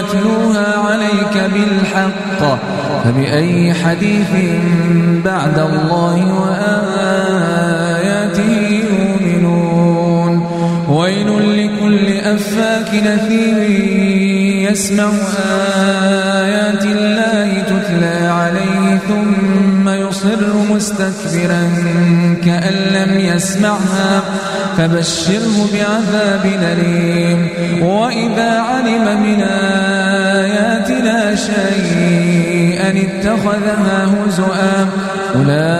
نتلوها عليك بالحق. فبأي حديث بعد الله وآياته يؤمنون. ويل لكل أفاك نثير يسمع آيات الله تتلى عليه ثم يصر مستكبرا كأن لم يسمعها. فبشره بعذاب أليم. وإذا علم من آياتنا شيئا اتخذها هزؤا. أولئك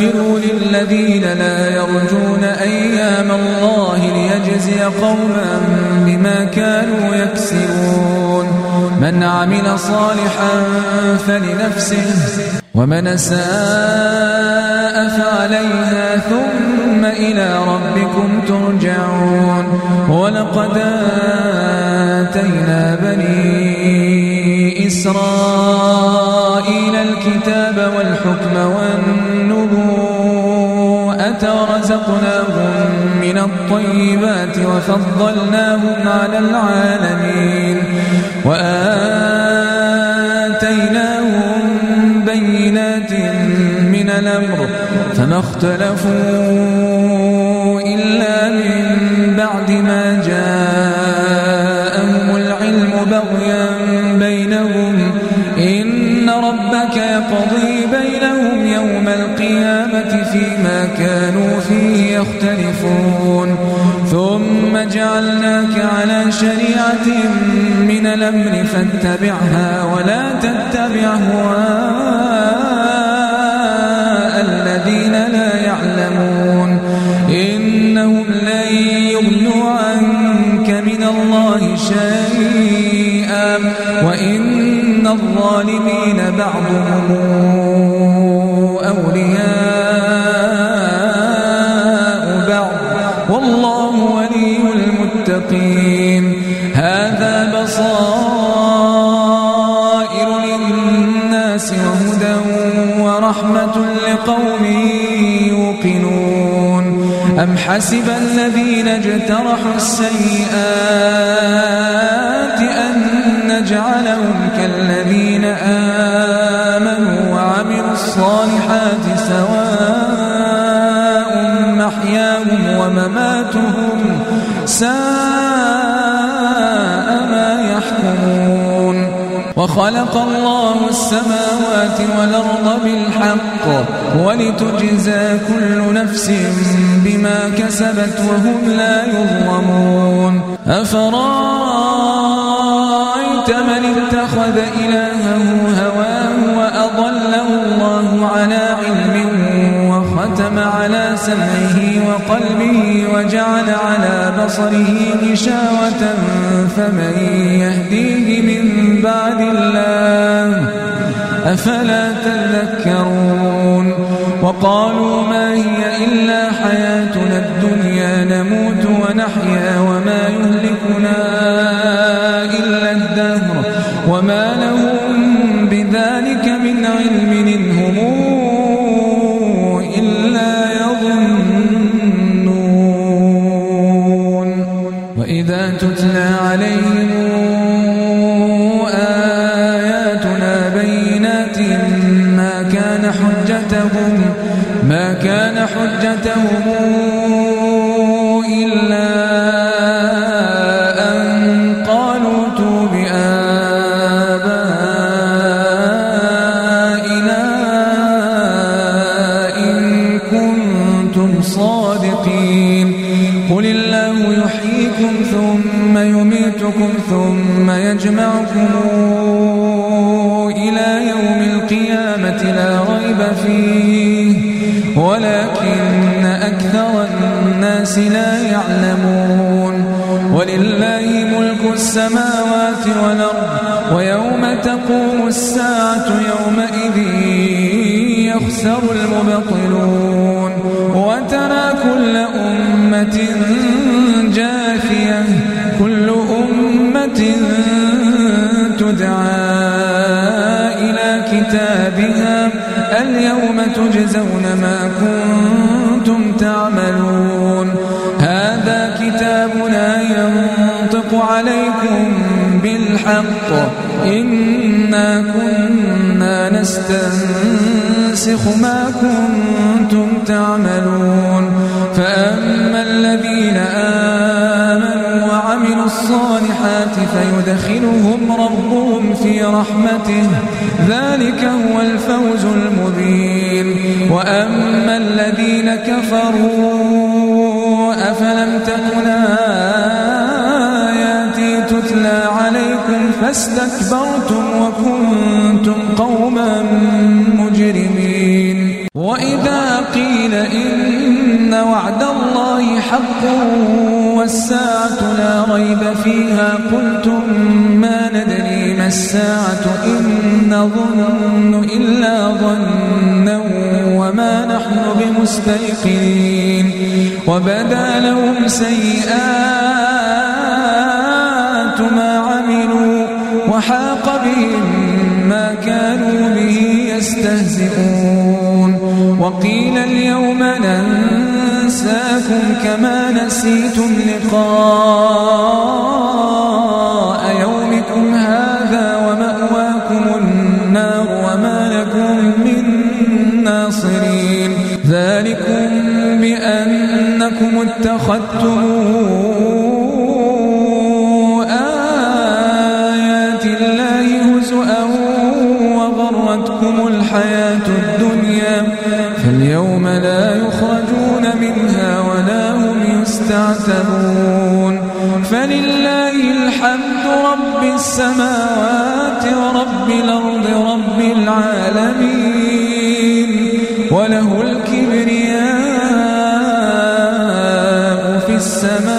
يغفروا للذين لا يرجون أيام الله ليجزي قوما بما كانوا يكسبون من عمل صالحا فلنفسه ومن ساء فعليها ثم إلى ربكم ترجعون ولقد آتينا بني إسرائيل الكتاب والحكم والنبوءة ورزقناهم من الطيبات وفضلناهم على العالمين وآتيناهم بينات من الأمر فما اختلفوا إلا من بعد ما جاءهم العلم بغيا يقضي بينهم يوم القيامة فيما كانوا فيه يختلفون ثم جعلناك على شريعة من الأمر فاتبعها ولا تتبع هواء أم حسب الذين اجترحوا السيئات أن نجعلهم كالذين آمنوا وعملوا الصالحات سواء وخلق الله السماوات والأرض بالحق ولتجزى كل نفس بما كسبت وهم لا يظلمون. أفرأيت من اتخذ إلهه هواه وأضله الله على علم وختم على سمعه وقلبه وجعل على بصره غشاوة فمن يهديه بعد الله أفلا تذكرون؟ وقالوا ما هي إلا حياتنا الدنيا نموت ونحيا وما يهلكنا إلا الدهر. وما لهم بذلك من علم حجتهم إلا أن قالوا تو بآبائنا إن كنتم صادقين. قل الله يحييكم ثم يميتكم ثم يجمعكم إلى يوم القيامة لا ريب فيه ولكن أكثر الناس لا يعلمون. ولله ملك السماوات والأرض ويوم تقوم الساعة يومئذ يخسر المبطلون. وترى كل أمة جاثية كل أمة تدعى إلى كتابها اليوم تجزون ما كنتم عليكم بالحق. إنا كنا نستنسخ ما كنتم تعملون. فأما الذين آمنوا وعملوا الصالحات فيدخلهم ربهم في رحمته. ذلك هو الفوز المبين. وأما فاستكبرتم وكنتم قوما مجرمين. وإذا قيل إن وعد الله حق والساعة لا ريب فيها قلتم ما ندري ما الساعة إن نظن إلا ظنا وما نحن بمستيقنين. وبدا لهم سيئات يستهزئون وقيل اليوم ننساكم كما نسيتم لقاء يومكم هذا ومأواكم النار وما لكم من ناصرين. ذلكم بأنكم اتخذتم الحياة الدنيا فاليوم لا يخرجون منها ولا هم يستعتبون. فلله الحمد رب السماوات ورب الأرض رب العالمين وله الكبرياء في السماء